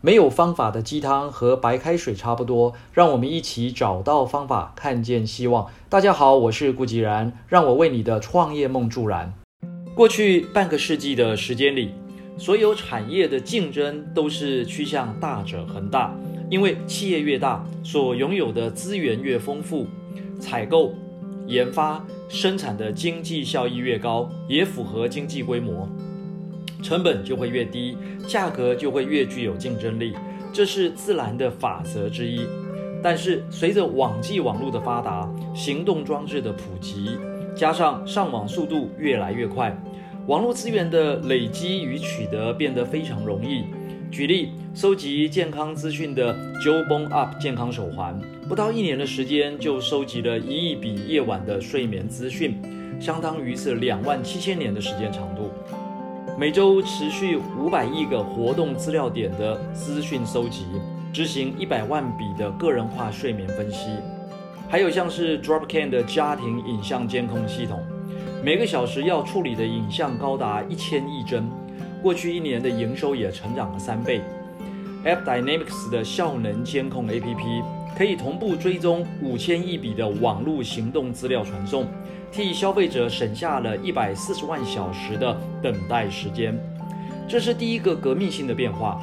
没有方法的鸡汤和白开水差不多，让我们一起找到方法，看见希望。大家好，我是顾吉然，让我为你的创业梦助燃。过去半个世纪的时间里，所有产业的竞争都是趋向大者恒大，因为企业越大，所拥有的资源越丰富，采购、研发、生产的经济效益越高，也符合经济规模。成本就会越低，价格就会越具有竞争力，这是自然的法则之一。但是随着网际网络的发达，行动装置的普及，加上上网速度越来越快，网络资源的累积与取得变得非常容易。举例，收集健康资讯的 Jawbone Up 健康手环，不到一年的时间就收集了一亿笔夜晚的睡眠资讯，相当于是两万七千年的时间长度。每周持续五百亿个活动资料点的资讯搜集，执行一百万笔的个人化睡眠分析，还有像是 Dropcam 的家庭影像监控系统，每个小时要处理的影像高达一千亿帧，过去一年的营收也成长了三倍。App Dynamics 的效能监控 APP 可以同步追踪五千亿笔的网络行动资料传送。替消费者省下了一百四十万小时的等待时间，这是第一个革命性的变化。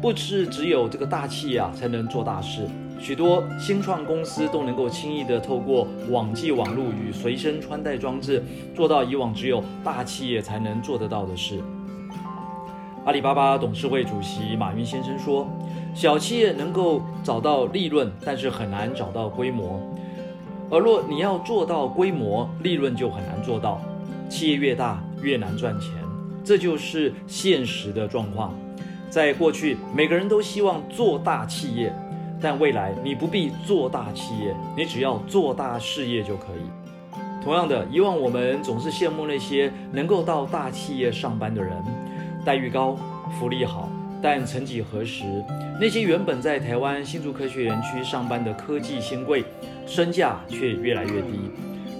不是只有这个大企业啊才能做大事，许多新创公司都能够轻易的透过网际网络与随身穿戴装置，做到以往只有大企业才能做得到的事。阿里巴巴董事会主席马云先生说：“小企业能够找到利润，但是很难找到规模。”而若你要做到规模，利润就很难做到。企业越大越难赚钱，这就是现实的状况。在过去，每个人都希望做大企业，但未来你不必做大企业，你只要做大事业就可以。同样的，以往我们总是羡慕那些能够到大企业上班的人，待遇高，福利好。但曾几何时，那些原本在台湾新竹科学园区上班的科技新贵，身价却越来越低，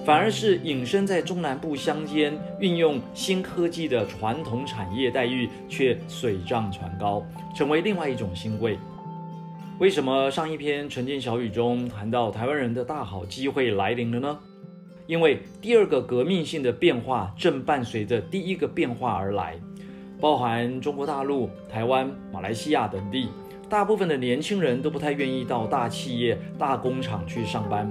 反而是隐身在中南部乡间，运用新科技的传统产业待遇却水涨船高，成为另外一种新贵。为什么上一篇《纯净小语》中谈到台湾人的大好机会来临了呢？因为第二个革命性的变化正伴随着第一个变化而来。包含中国大陆、台湾、马来西亚等地，大部分的年轻人都不太愿意到大企业、大工厂去上班，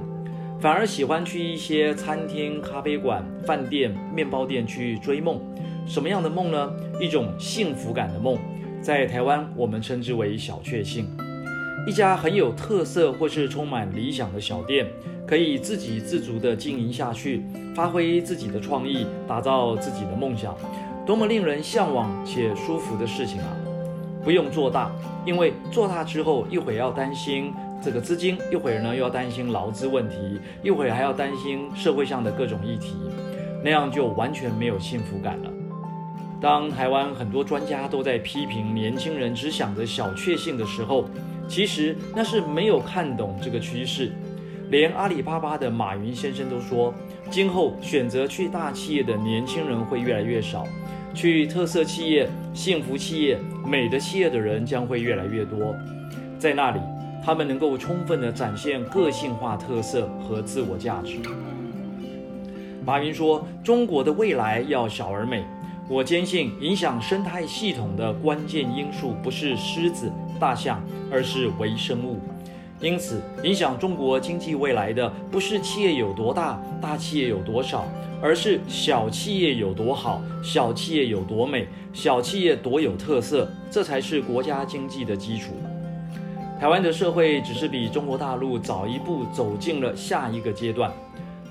反而喜欢去一些餐厅、咖啡馆、饭店、面包店去追梦。什么样的梦呢？一种幸福感的梦，在台湾我们称之为小确幸。一家很有特色或是充满理想的小店，可以自给自足地经营下去，发挥自己的创意，打造自己的梦想。多么令人向往且舒服的事情啊！不用做大，因为做大之后，一会儿要担心这个资金，一会儿呢又要担心劳资问题，一会儿还要担心社会上的各种议题，那样就完全没有幸福感了。当台湾很多专家都在批评年轻人只想着小确幸的时候，其实那是没有看懂这个趋势。连阿里巴巴的马云先生都说，今后选择去大企业的年轻人会越来越少。去特色企业、幸福企业、美的企业的人将会越来越多，在那里，他们能够充分的展现个性化特色和自我价值。马云说：“中国的未来要小而美。”我坚信，影响生态系统的关键因素不是狮子、大象，而是微生物。因此，影响中国经济未来的不是企业有多大、大企业有多少，而是小企业有多好、小企业有多美、小企业多有特色，这才是国家经济的基础。台湾的社会只是比中国大陆早一步走进了下一个阶段。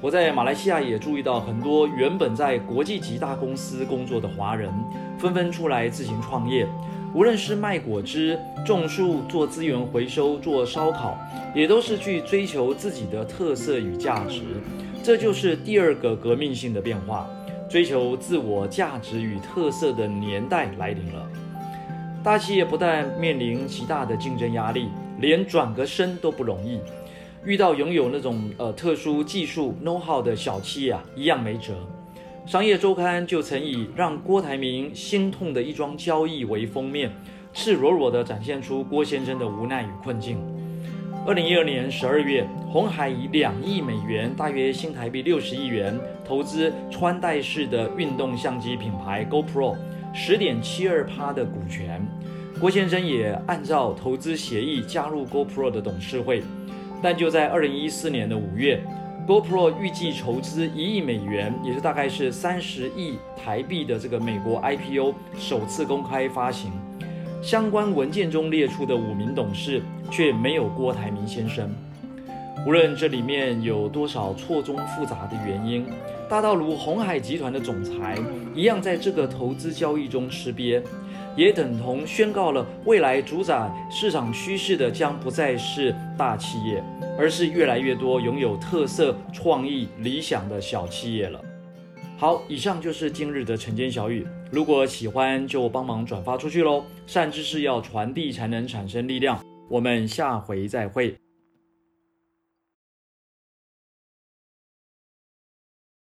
我在马来西亚也注意到，很多原本在国际级大公司工作的华人，纷纷出来自行创业。无论是卖果汁、种树、做资源回收、做烧烤，也都是去追求自己的特色与价值。这就是第二个革命性的变化，追求自我价值与特色的年代来临了。大企业不但面临极大的竞争压力，连转个身都不容易。遇到拥有那种呃特殊技术 know how 的小企业啊，一样没辙。商业周刊就曾以让郭台铭心痛的一桩交易为封面，赤裸裸地展现出郭先生的无奈与困境。二零一二年十二月，红海以两亿美元（大约新台币六十亿元）投资穿戴式的运动相机品牌 GoPro 十点七二趴的股权。郭先生也按照投资协议加入 GoPro 的董事会。但就在二零一四年的五月，GoPro 预计筹资一亿美元，也是大概是三十亿台币的这个美国 IPO 首次公开发行。相关文件中列出的五名董事却没有郭台铭先生。无论这里面有多少错综复杂的原因，大到如红海集团的总裁一样，在这个投资交易中吃瘪，也等同宣告了未来主宰市场趋势的将不再是大企业，而是越来越多拥有特色、创意、理想的小企业了。好，以上就是今日的晨间小语。如果喜欢，就帮忙转发出去喽。善知识要传递，才能产生力量。我们下回再会。